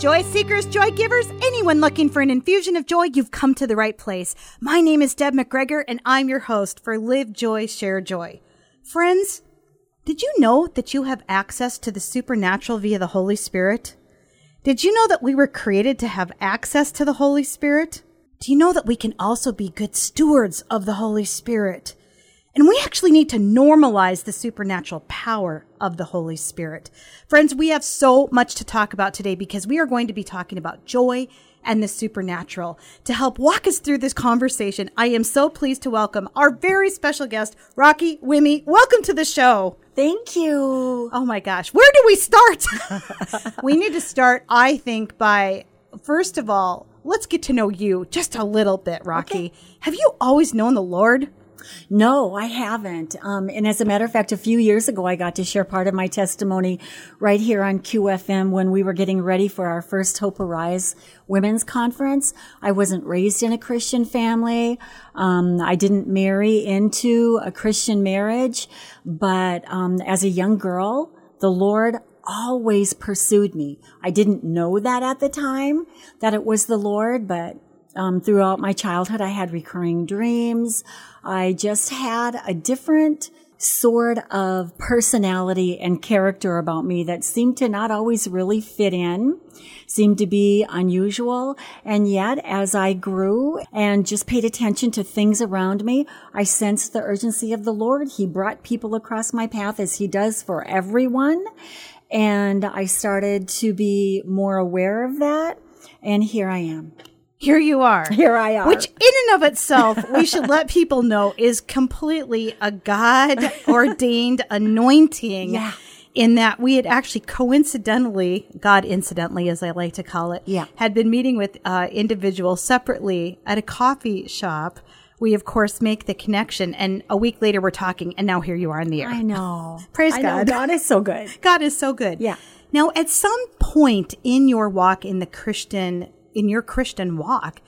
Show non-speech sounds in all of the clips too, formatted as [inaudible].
Joy seekers, joy givers, anyone looking for an infusion of joy, you've come to the right place. My name is Deb McGregor and I'm your host for Live Joy, Share Joy. Friends, did you know that you have access to the supernatural via the Holy Spirit? Did you know that we were created to have access to the Holy Spirit? Do you know that we can also be good stewards of the Holy Spirit? And we actually need to normalize the supernatural power of the Holy Spirit. Friends, we have so much to talk about today because we are going to be talking about joy and the supernatural. To help walk us through this conversation, I am so pleased to welcome our very special guest, Rocky Wimmy. Welcome to the show. Thank you. Oh my gosh. Where do we start? [laughs] we need to start, I think, by first of all, let's get to know you just a little bit, Rocky. Okay. Have you always known the Lord? No, I haven't. Um, and as a matter of fact, a few years ago, I got to share part of my testimony right here on QFM when we were getting ready for our first Hope Arise women's conference. I wasn't raised in a Christian family. Um, I didn't marry into a Christian marriage, but um, as a young girl, the Lord always pursued me. I didn't know that at the time that it was the Lord, but um, throughout my childhood, I had recurring dreams. I just had a different sort of personality and character about me that seemed to not always really fit in, seemed to be unusual. And yet, as I grew and just paid attention to things around me, I sensed the urgency of the Lord. He brought people across my path as he does for everyone. And I started to be more aware of that. And here I am here you are. Here I am. Which, in and of itself, we should let people know is completely a God ordained [laughs] anointing. Yeah. In that we had actually coincidentally, God incidentally, as I like to call it, yeah. had been meeting with uh, individuals separately at a coffee shop. We, of course, make the connection. And a week later, we're talking, and now here you are in the air. I know. [laughs] Praise I God. Know. God is so good. [laughs] God is so good. Yeah. Now, at some point in your walk in the Christian in your Christian walk,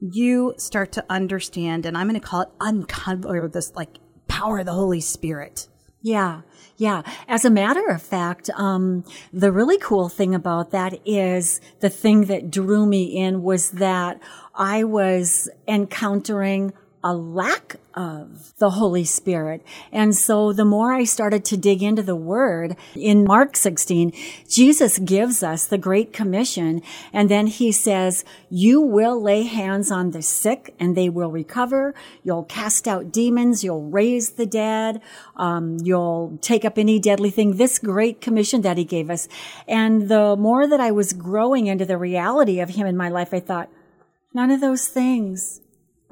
you start to understand, and I'm going to call it uncover this like power of the Holy Spirit. Yeah. Yeah. As a matter of fact, um, the really cool thing about that is the thing that drew me in was that I was encountering a lack of the Holy Spirit. And so the more I started to dig into the word in Mark 16, Jesus gives us the Great Commission. And then he says, you will lay hands on the sick and they will recover. You'll cast out demons. You'll raise the dead. Um, you'll take up any deadly thing. This Great Commission that he gave us. And the more that I was growing into the reality of him in my life, I thought, none of those things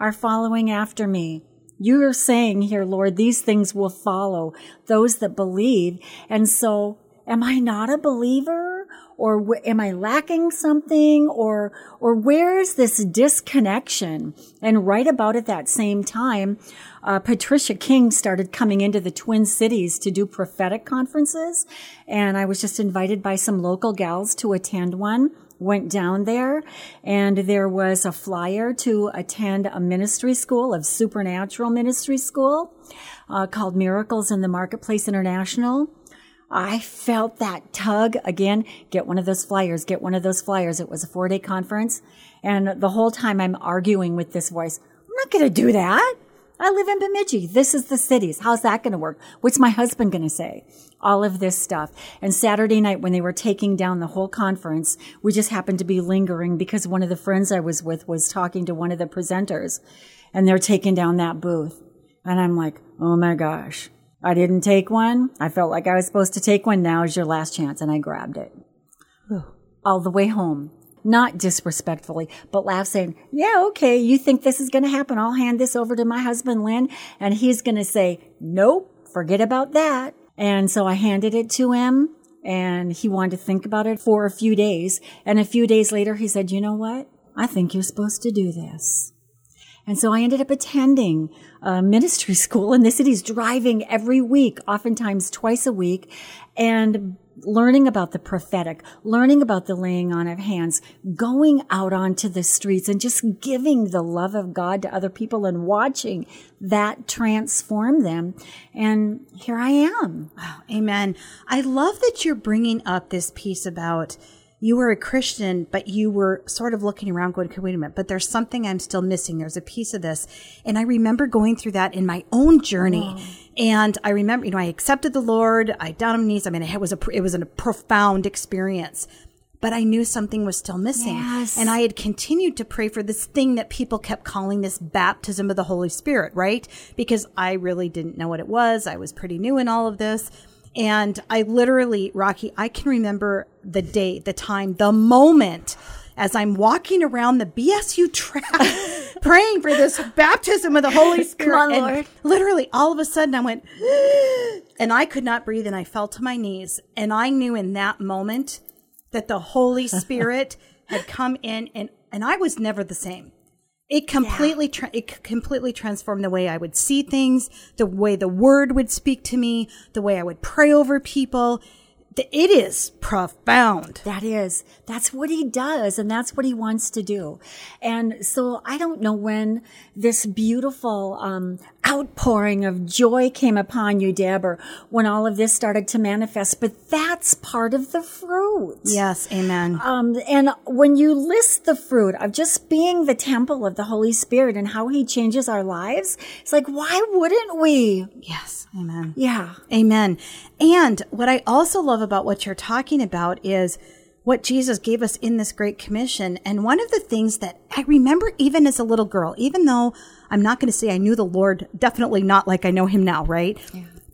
are following after me. You are saying here, Lord, these things will follow those that believe. And so am I not a believer? Or am I lacking something? Or, or where is this disconnection? And right about at that same time, uh, Patricia King started coming into the Twin Cities to do prophetic conferences. And I was just invited by some local gals to attend one went down there and there was a flyer to attend a ministry school of supernatural ministry school uh, called miracles in the marketplace international. I felt that tug again. Get one of those flyers get one of those flyers. It was a four day conference and the whole time i'm arguing with this voice i'm not going to do that I live in Bemidji. This is the cities. How's that going to work? What's my husband going to say? All of this stuff. And Saturday night when they were taking down the whole conference, we just happened to be lingering because one of the friends I was with was talking to one of the presenters and they're taking down that booth. And I'm like, oh my gosh, I didn't take one. I felt like I was supposed to take one. Now is your last chance. And I grabbed it. All the way home not disrespectfully, but laugh saying, yeah, okay, you think this is going to happen. I'll hand this over to my husband, Lynn. And he's going to say, nope, forget about that. And so I handed it to him and he wanted to think about it for a few days. And a few days later, he said, you know what? I think you're supposed to do this. And so I ended up attending a ministry [laughs] school in the cities, driving every week, oftentimes twice a week, and learning about the prophetic, learning about the laying on of hands, going out onto the streets and just giving the love of God to other people and watching that transform them. And here I am. Amen. I love that you're bringing up this piece about you were a Christian, but you were sort of looking around going, okay, wait a minute, but there's something I'm still missing. There's a piece of this. And I remember going through that in my own journey. And I remember, you know, I accepted the Lord. I down on my knees. I mean, it was a, it was a profound experience, but I knew something was still missing. Yes. And I had continued to pray for this thing that people kept calling this baptism of the Holy Spirit, right? Because I really didn't know what it was. I was pretty new in all of this. And I literally, Rocky, I can remember the date, the time, the moment as I'm walking around the BSU track [laughs] praying for this baptism of the Holy Spirit. on, and Lord. literally all of a sudden I went, [gasps] and I could not breathe and I fell to my knees. And I knew in that moment that the Holy [laughs] Spirit had come in and, and I was never the same. It completely, tra- it completely transformed the way I would see things, the way the word would speak to me, the way I would pray over people. It is profound. That is, that's what he does and that's what he wants to do. And so I don't know when this beautiful, um, outpouring of joy came upon you, Deb, or when all of this started to manifest, but that's part of the fruit. Yes, amen. Um, and when you list the fruit of just being the temple of the Holy Spirit and how he changes our lives, it's like, why wouldn't we? Yes, amen. Yeah. Amen. And what I also love about what you're talking about is what Jesus gave us in this Great Commission. And one of the things that I remember even as a little girl, even though I'm not going to say I knew the Lord, definitely not like I know him now, right?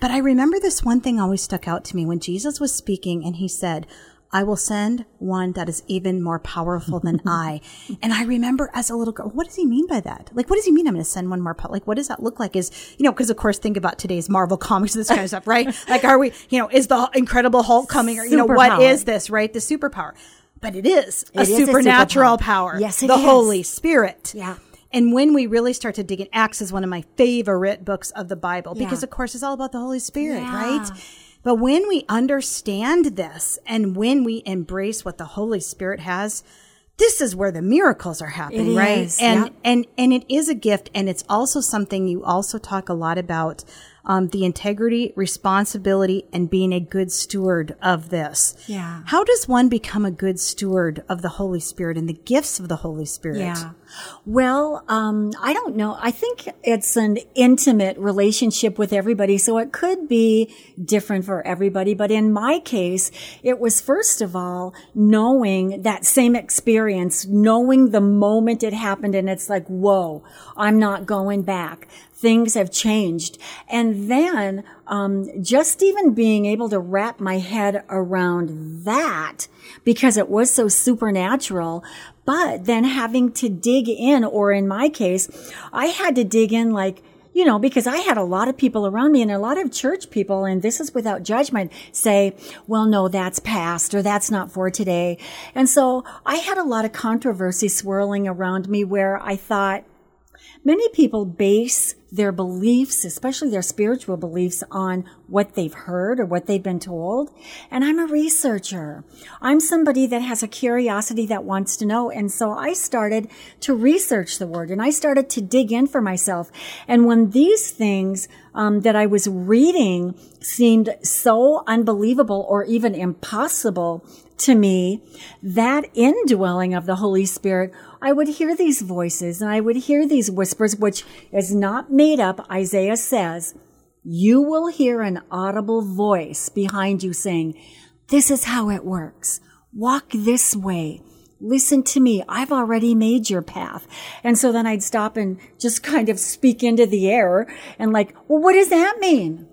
But I remember this one thing always stuck out to me when Jesus was speaking and he said, I will send one that is even more powerful than [laughs] I. And I remember as a little girl, what does he mean by that? Like, what does he mean? I'm going to send one more, po- like, what does that look like? Is, you know, cause of course, think about today's Marvel [laughs] comics, this kind of stuff, right? [laughs] Like, are we, you know, is the incredible Hulk coming or, you know, what is this, right? The superpower. But it is a It is a supernatural superpower. power. Yes, it the is. Holy Spirit. Yeah. And when we really start to dig in, Acts is one of my favorite books of the Bible because, Yeah. of course, it's all about the Holy Spirit, Yeah. right? But when we understand this and when we embrace what the Holy Spirit has, this is where the miracles are happening, right? is, And and and it is a gift, and it's also something you also talk a lot about um, the integrity, responsibility, and being a good steward of this. Yeah. How does one become a good steward of the Holy Spirit and the gifts of the Holy Spirit? Yeah. Well, um, I don't know. I think it's an intimate relationship with everybody. So it could be different for everybody. But in my case, it was first of all knowing that same experience, knowing the moment it happened. And it's like, whoa, I'm not going back. Things have changed. And then, um, just even being able to wrap my head around that because it was so supernatural, but then having to dig in, or in my case, I had to dig in like, you know, because I had a lot of people around me and a lot of church people, and this is without judgment, say, well, no, that's past or that's not for today. And so I had a lot of controversy swirling around me where I thought, Many people base their beliefs, especially their spiritual beliefs, on what they've heard or what they've been told. And I'm a researcher. I'm somebody that has a curiosity that wants to know. And so I started to research the word and I started to dig in for myself. And when these things um, that I was reading seemed so unbelievable or even impossible to me, that indwelling of the Holy Spirit, I would hear these voices and I would hear these whispers, which is not made up. Isaiah says, you will hear an audible voice behind you saying, this is how it works. Walk this way. Listen to me. I've already made your path. And so then I'd stop and just kind of speak into the air and like, well, what does that mean?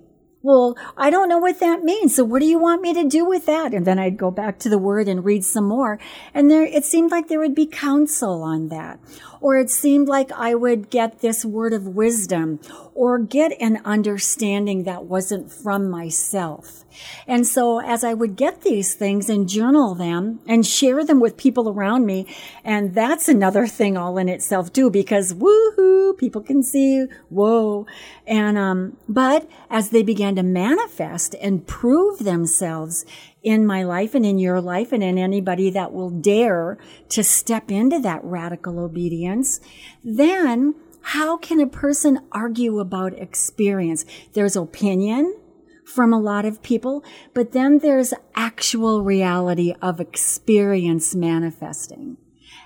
Well, I don't know what that means. So what do you want me to do with that? And then I'd go back to the word and read some more. And there, it seemed like there would be counsel on that. Or it seemed like I would get this word of wisdom or get an understanding that wasn't from myself. And so as I would get these things and journal them and share them with people around me, and that's another thing all in itself too, because woohoo, people can see, whoa. And, um, but as they began to manifest and prove themselves in my life and in your life and in anybody that will dare to step into that radical obedience, then how can a person argue about experience? There's opinion, from a lot of people, but then there's actual reality of experience manifesting.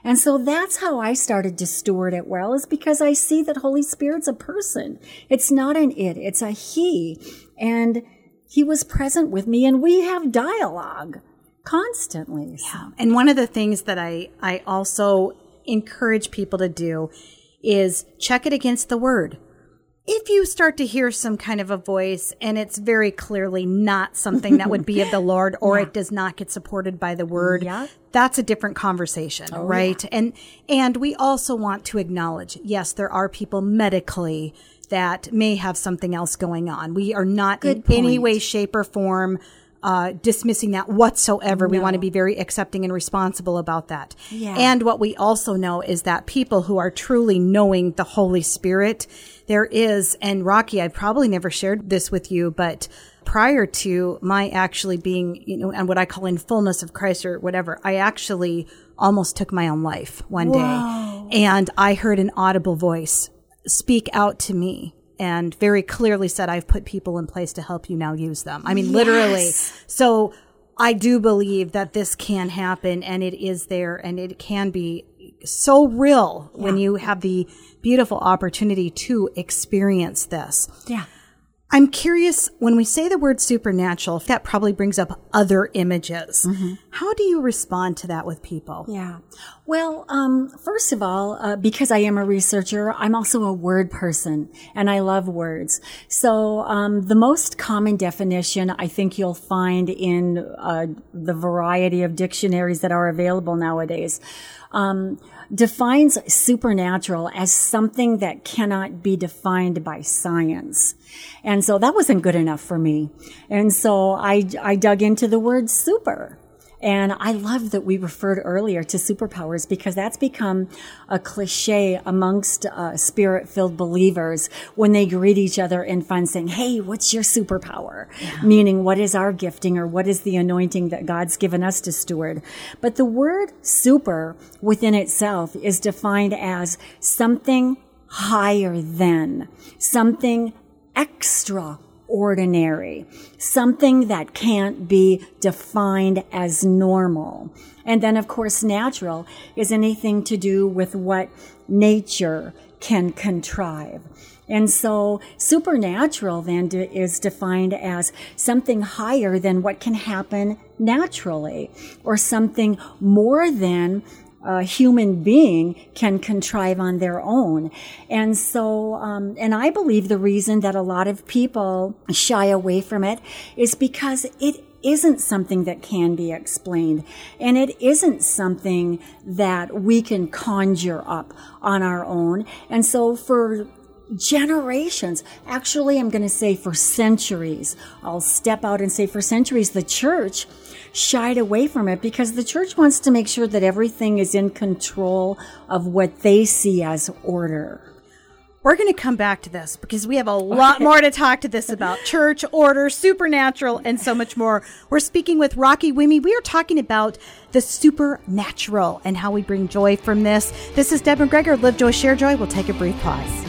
And so that's how I started to steward it well is because I see that Holy Spirit's a person. It's not an it, it's a he. And he was present with me and we have dialogue constantly. Yeah. And one of the things that I, I also encourage people to do is check it against the word if you start to hear some kind of a voice and it's very clearly not something that would be of the [laughs] Lord or yeah. it does not get supported by the word, yeah. that's a different conversation, oh, right? Yeah. And and we also want to acknowledge, yes, there are people medically that may have something else going on. We are not Good in point. any way, shape, or form uh, dismissing that whatsoever. No. We want to be very accepting and responsible about that. Yeah. And what we also know is that people who are truly knowing the Holy Spirit, there is, and Rocky, I probably never shared this with you, but prior to my actually being, you know, and what I call in fullness of Christ or whatever, I actually almost took my own life one Whoa. day. And I heard an audible voice speak out to me and very clearly said, I've put people in place to help you now use them. I mean, yes. literally. So I do believe that this can happen and it is there and it can be so real yeah. when you have the beautiful opportunity to experience this. Yeah. I'm curious when we say the word supernatural, that probably brings up other images. Mm-hmm. How do you respond to that with people? Yeah. Well, um, first of all, uh, because I am a researcher, I'm also a word person and I love words. So, um, the most common definition I think you'll find in uh, the variety of dictionaries that are available nowadays um, defines supernatural as something that cannot be defined by science. And so that wasn't good enough for me. And so I, I dug into the word super. And I love that we referred earlier to superpowers because that's become a cliche amongst uh, spirit filled believers when they greet each other in fun saying, Hey, what's your superpower? Yeah. Meaning, what is our gifting or what is the anointing that God's given us to steward? But the word super within itself is defined as something higher than, something extra ordinary, something that can't be defined as normal. And then, of course, natural is anything to do with what nature can contrive. And so supernatural then is defined as something higher than what can happen naturally or something more than a human being can contrive on their own. And so, um, and I believe the reason that a lot of people shy away from it is because it isn't something that can be explained. And it isn't something that we can conjure up on our own. And so for generations, actually, I'm going to say for centuries, I'll step out and say for centuries, the church shied away from it because the church wants to make sure that everything is in control of what they see as order. We're going to come back to this because we have a lot more to talk to this about [laughs] church, order, supernatural, and so much more. We're speaking with Rocky Wimmy. We are talking about the supernatural and how we bring joy from this. This is Deb McGregor, Live Joy, Share Joy. We'll take a brief pause.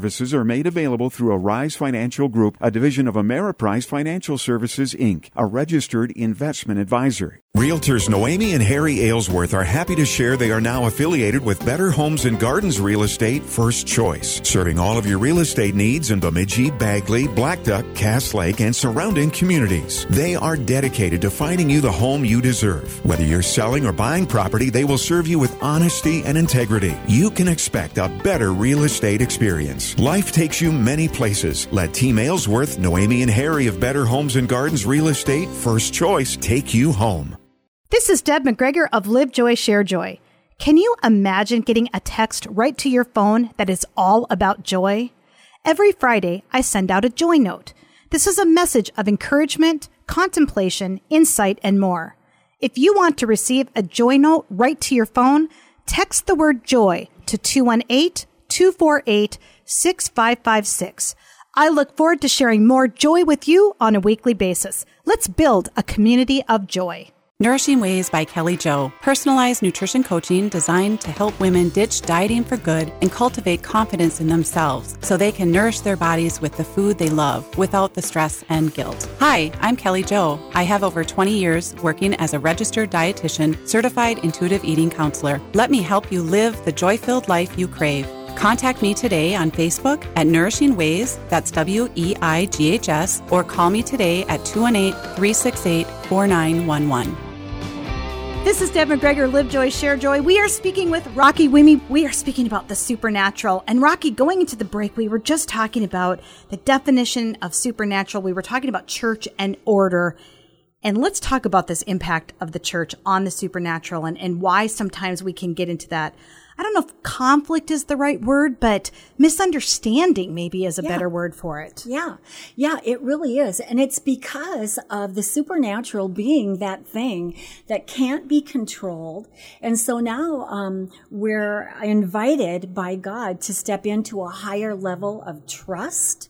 services are made available through Arise Financial Group, a division of Ameriprise Financial Services, Inc., a registered investment advisor. Realtors Noemi and Harry Aylesworth are happy to share they are now affiliated with Better Homes and Gardens Real Estate First Choice, serving all of your real estate needs in Bemidji, Bagley, Blackduck, Cass Lake, and surrounding communities. They are dedicated to finding you the home you deserve. Whether you're selling or buying property, they will serve you with honesty and integrity. You can expect a better real estate experience. Life takes you many places. Let Team Aylesworth, Noemi, and Harry of Better Homes and Gardens Real Estate First Choice take you home. This is Deb McGregor of Live Joy, Share Joy. Can you imagine getting a text right to your phone that is all about joy? Every Friday, I send out a joy note. This is a message of encouragement, contemplation, insight, and more. If you want to receive a joy note right to your phone, text the word joy to 218 248 6556. I look forward to sharing more joy with you on a weekly basis. Let's build a community of joy. Nourishing Weighs by Kelly Joe, personalized nutrition coaching designed to help women ditch dieting for good and cultivate confidence in themselves so they can nourish their bodies with the food they love without the stress and guilt. Hi, I'm Kelly Joe. I have over 20 years working as a registered dietitian, certified intuitive eating counselor. Let me help you live the joy filled life you crave. Contact me today on Facebook at Nourishing Weighs, that's W E I G H S, or call me today at 218 368 4911. This is Deb McGregor, Live Joy, Share Joy. We are speaking with Rocky Wimmy. We are speaking about the supernatural. And Rocky, going into the break, we were just talking about the definition of supernatural. We were talking about church and order. And let's talk about this impact of the church on the supernatural and, and why sometimes we can get into that. I don't know if conflict is the right word, but misunderstanding maybe is a Yeah. better word for it. Yeah, yeah, it really is. And it's because of the supernatural being that thing that can't be controlled. And so now um, we're invited by God to step into a higher level of trust.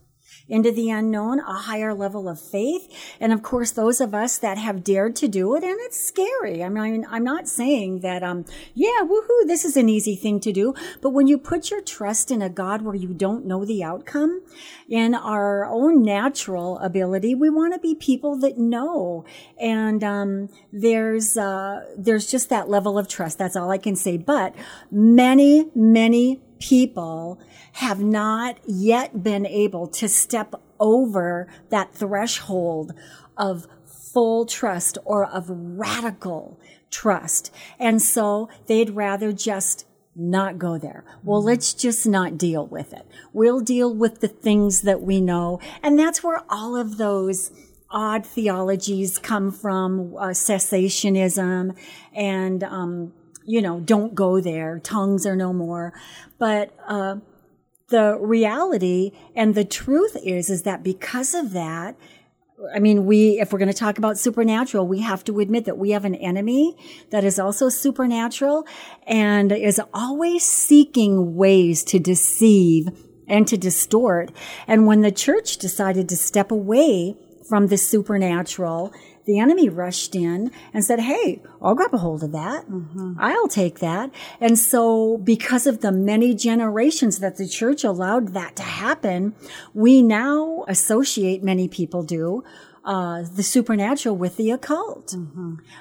Into the unknown, a higher level of faith. And of course, those of us that have dared to do it, and it's scary. I mean, I'm not saying that, um, yeah, woohoo, this is an easy thing to do. But when you put your trust in a God where you don't know the outcome, in our own natural ability, we want to be people that know. And, um, there's, uh, there's just that level of trust. That's all I can say. But many, many people have not yet been able to step over that threshold of full trust or of radical trust. And so they'd rather just not go there. Well, let's just not deal with it. We'll deal with the things that we know. And that's where all of those odd theologies come from, uh, cessationism and, um, you know, don't go there. Tongues are no more. But, uh, the reality and the truth is, is that because of that, I mean, we, if we're going to talk about supernatural, we have to admit that we have an enemy that is also supernatural and is always seeking ways to deceive and to distort. And when the church decided to step away from the supernatural, the enemy rushed in and said, Hey, I'll grab a hold of that. Mm-hmm. I'll take that. And so because of the many generations that the church allowed that to happen, we now associate, many people do, uh, the supernatural with the occult.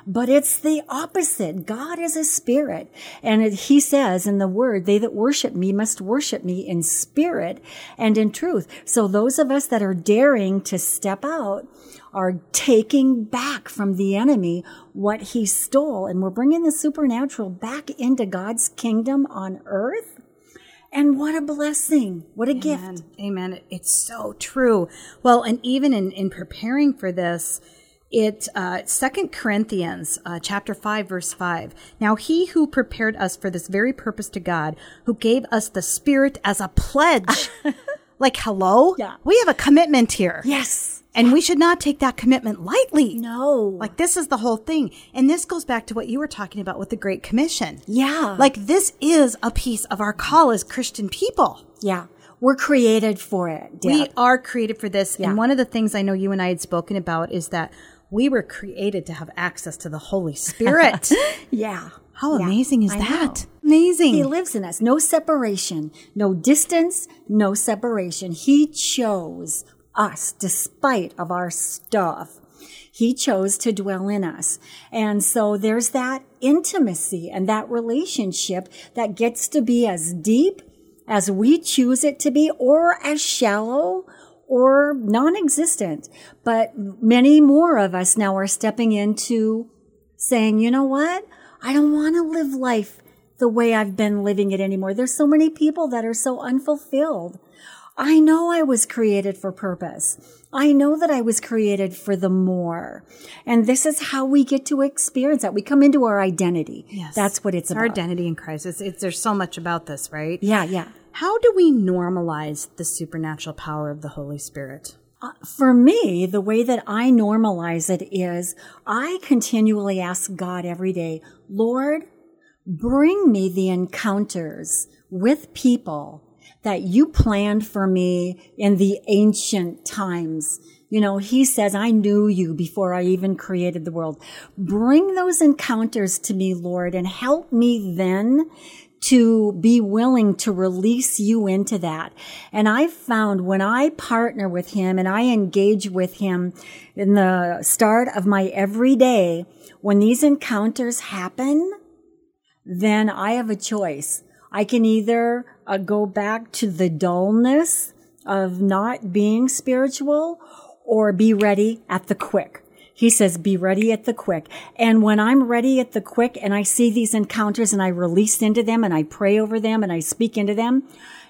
But it's the opposite. God is a spirit. And it, he says in the word, they that worship me must worship me in spirit and in truth. So those of us that are daring to step out are taking back from the enemy what he stole. And we're bringing the supernatural back into God's kingdom on earth. And what a blessing. What a gift. Amen. Amen. It's so true. Well, and even in, in preparing for this, it uh, Second Corinthians uh, chapter five verse five. Now he who prepared us for this very purpose to God, who gave us the Spirit as a pledge. [laughs] like hello, Yeah. we have a commitment here, Yes. And we should not take that commitment lightly. No. Like this is the whole thing, and this goes back to what you were talking about with the Great Commission. yeah. Like this is a piece of our call as Christian people. yeah. We're created for it. Deb. We are created for this. Yeah. And one of the things I know you and I had spoken about is that we were created to have access to the Holy Spirit. [laughs] yeah. How Yeah. amazing is I that? know. Amazing. He lives in us. No separation, no distance, no separation. He chose us despite of our stuff. He chose to dwell in us. And so there's that intimacy and that relationship that gets to be as deep as we choose it to be or as shallow or non-existent. But many more of us now are stepping into saying, you know what? I don't want to live life the way I've been living it anymore. There's so many people that are so unfulfilled. I know I was created for purpose. I know that I was created for the more. And this is how we get to experience that. We come into our identity. Yes. That's what it's our about. identity in Christ. It's, it's, there's so much about this, right? Yeah, yeah. How do we normalize the supernatural power of the Holy Spirit? Uh, for me, the way that I normalize it is I continually ask God every day, Lord, bring me the encounters with people that you planned for me in the ancient times. You know, he says, I knew you before I even created the world. Bring those encounters to me, Lord, and help me then to be willing to release you into that. And I found when I partner with him and I engage with him in the start of my everyday, when these encounters happen, then I have a choice. I can either uh, go back to the dullness of not being spiritual or be ready at the quick. He says, be ready at the quick. And when I'm ready at the quick and I see these encounters and I release into them and I pray over them and I speak into them,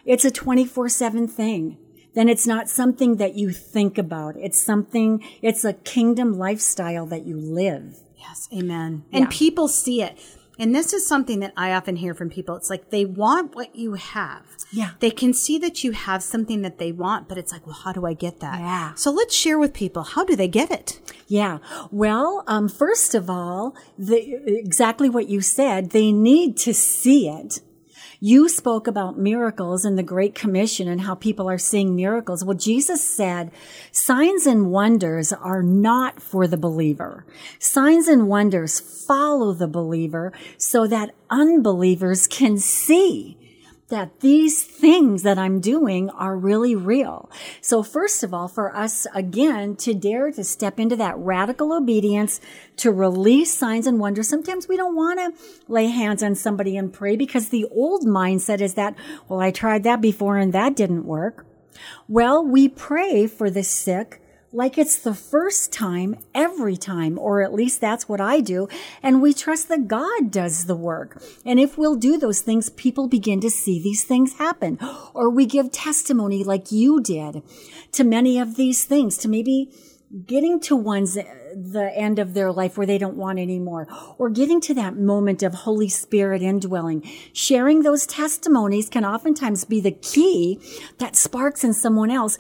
it's a 24 seven thing. Then it's not something that you think about. It's something, it's a kingdom lifestyle that you live. Yes, amen. And Yeah. people see it. And this is something that I often hear from people. It's like they want what you have. Yeah. They can see that you have something that they want, but it's like, well, how do I get that? Yeah. So let's share with people. How do they get it? Yeah. Well, um, first of all, the, exactly what you said, they need to see it. You spoke about miracles and the Great Commission and how people are seeing miracles. Well, Jesus said signs and wonders are not for the believer. Signs and wonders follow the believer so that unbelievers can see that these things that I'm doing are really real. So first of all, for us again to dare to step into that radical obedience to release signs and wonders. Sometimes we don't want to lay hands on somebody and pray because the old mindset is that, well, I tried that before and that didn't work. Well, we pray for the sick like it's the first time every time, or at least that's what I do. And we trust that God does the work. And if we'll do those things, people begin to see these things happen. Or we give testimony like you did to many of these things, to maybe getting to one's uh, the end of their life where they don't want anymore or getting to that moment of holy spirit indwelling sharing those testimonies can oftentimes be the key that sparks in someone else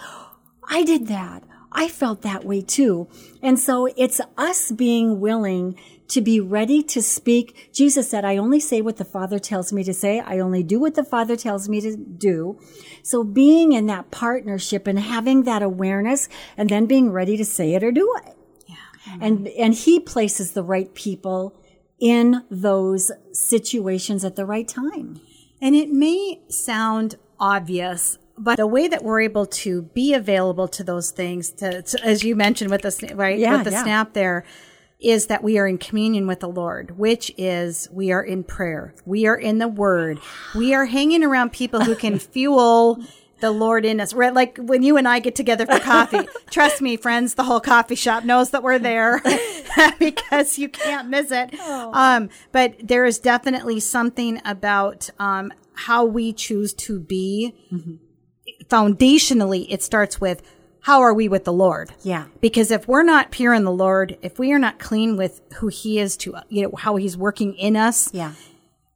i did that i felt that way too and so it's us being willing to be ready to speak. Jesus said, I only say what the Father tells me to say. I only do what the Father tells me to do. So being in that partnership and having that awareness and then being ready to say it or do it. Yeah. And, and he places the right people in those situations at the right time. And it may sound obvious, but the way that we're able to be available to those things, to, to- as you mentioned with the right Yeah, with the yeah. snap there, is that we are in communion with the Lord, which is we are in prayer, we are in the Word, we are hanging around people who can fuel. The Lord in us, right? Like when you and I get together for coffee. [laughs] Trust me, friends, the whole coffee shop knows that we're there [laughs] [laughs] because you can't miss it. Um, but there is definitely something about um, how we choose to be foundationally, it starts with how are we with the Lord? Yeah. Because if we're not pure in the Lord, if we are not clean with who He is to, you know, how He's working in us, Yeah.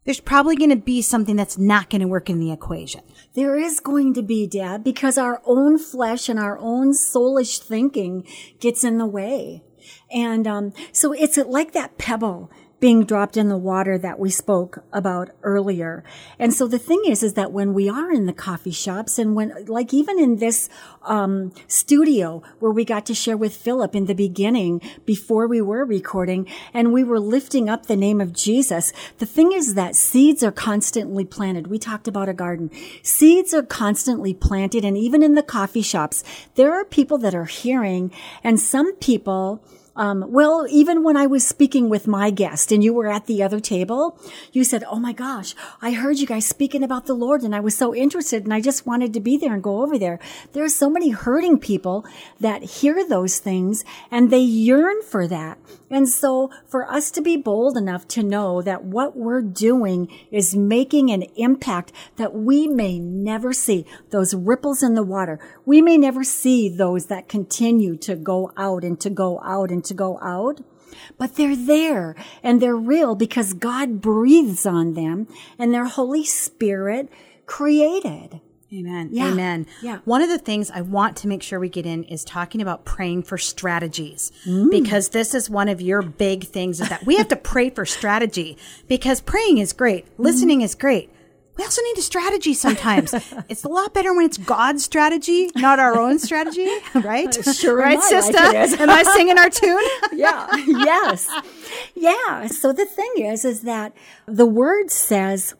there's probably going to be something that's not going to work in the equation. There is going to be, Dad, because our own flesh and our own soulish thinking gets in the way. And um, so it's like that pebble being dropped in the water that we spoke about earlier. And so the thing is, is that when we are in the coffee shops and when, like even in this um, studio where we got to share with Philip in the beginning before we were recording and we were lifting up the name of Jesus, the thing is that seeds are constantly planted. We talked about a garden. Seeds are constantly planted and even in the coffee shops, there are people that are hearing and some people um, well, even when I was speaking with my guest and you were at the other table, you said, Oh my gosh, I heard you guys speaking about the Lord and I was so interested and I just wanted to be there and go over there. There are so many hurting people that hear those things and they yearn for that. And so for us to be bold enough to know that what we're doing is making an impact that we may never see, those ripples in the water, we may never see those that continue to go out and to go out and to go out. But they're there and they're real because God breathes on them and their Holy Spirit created. Amen. Yeah. Amen. Yeah. One of the things I want to make sure we get in is talking about praying for strategies Mm. because this is one of your big things is that we have to pray for strategy because praying is great. Listening is great. We also need a strategy sometimes. [laughs] it's a lot better when it's God's strategy, not our own strategy, [laughs] right? Sure right, sister? Am I singing our tune? [laughs] yeah yes yeah so the thing is is that the word says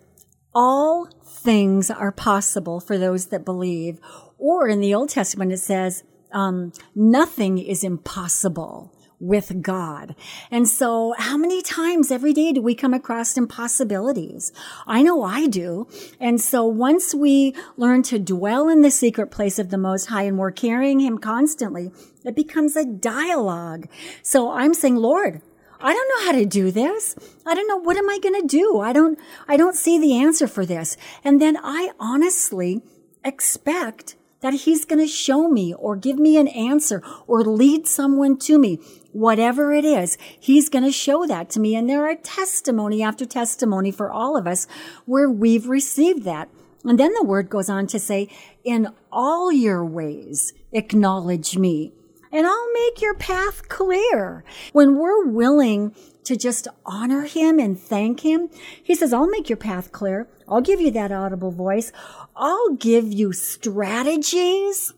all things are possible for those that believe or in the old testament it says um, nothing is impossible with God. And so how many times every day do we come across impossibilities? I know I do. And so once we learn to dwell in the secret place of the Most High and we're carrying Him constantly, it becomes a dialogue. So I'm saying, Lord, I don't know how to do this. I don't know what am I going to do. I don't, I don't see the answer for this. And then I honestly expect that he's going to show me or give me an answer or lead someone to me. Whatever it is, he's going to show that to me. And there are testimony after testimony for all of us where we've received that. And then the word goes on to say, in all your ways, acknowledge me and I'll make your path clear. When we're willing to just honor him and thank him, he says, I'll make your path clear. I'll give you that audible voice. I'll give you strategies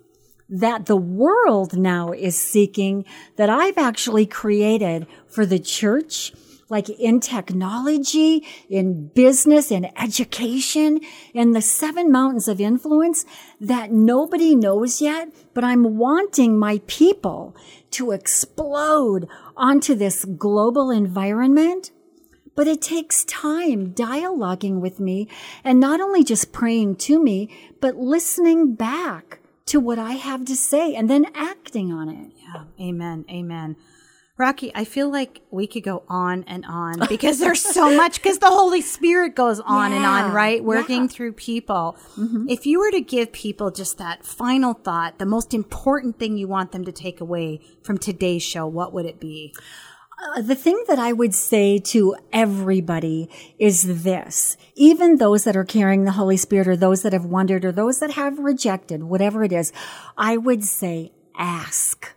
that the world now is seeking that I've actually created for the church, like in technology, in business, in education, in the seven mountains of influence that nobody knows yet, but I'm wanting my people to explode onto this global environment. But it takes time dialoguing with me and not only just praying to me, but listening back to what I have to say and then acting on it. Yeah. Amen. Amen. Rocky, I feel like we could go on and on [laughs] because there's so much because the Holy Spirit goes on and on, right? Working Yeah. through people. Mm-hmm. If you were to give people just that final thought, the most important thing you want them to take away from today's show, what would it be? Uh, the thing that I would say to everybody is this. Even those that are carrying the Holy Spirit or those that have wondered or those that have rejected, whatever it is, I would say ask.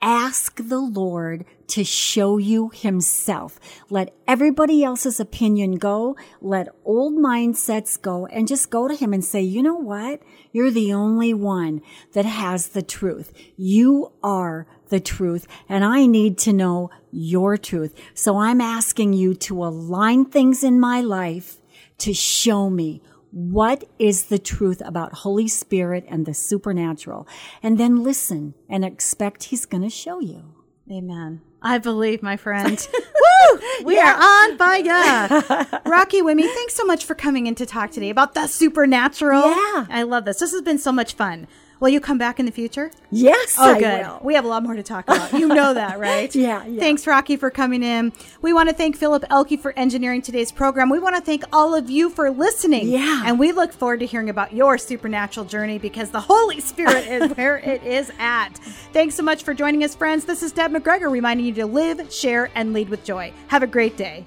Ask the Lord to show you himself. Let everybody else's opinion go. Let old mindsets go and just go to him and say, you know what? You're the only one that has the truth. You are the truth and I need to know your truth. So I'm asking you to align things in my life to show me what is the truth about Holy Spirit and the supernatural? And then listen and expect He's going to show you. Amen. I believe, my friend. [laughs] Woo! We are on fire. Rocky Wimmy, thanks so much for coming in to talk today about the supernatural. Yeah. I love this. This has been so much fun. Will you come back in the future? Yes, Oh, I good. will. We have a lot more to talk about. You know that, [laughs] right? Yeah, yeah. Thanks, Rocky, for coming in. We want to thank Philip Elke for engineering today's program. We want to thank all of you for listening. Yeah. And we look forward to hearing about your supernatural journey because the Holy Spirit is [laughs] where it is at. Thanks so much for joining us, friends. This is Deb McGregor reminding you to live, share, and lead with joy. Have a great day.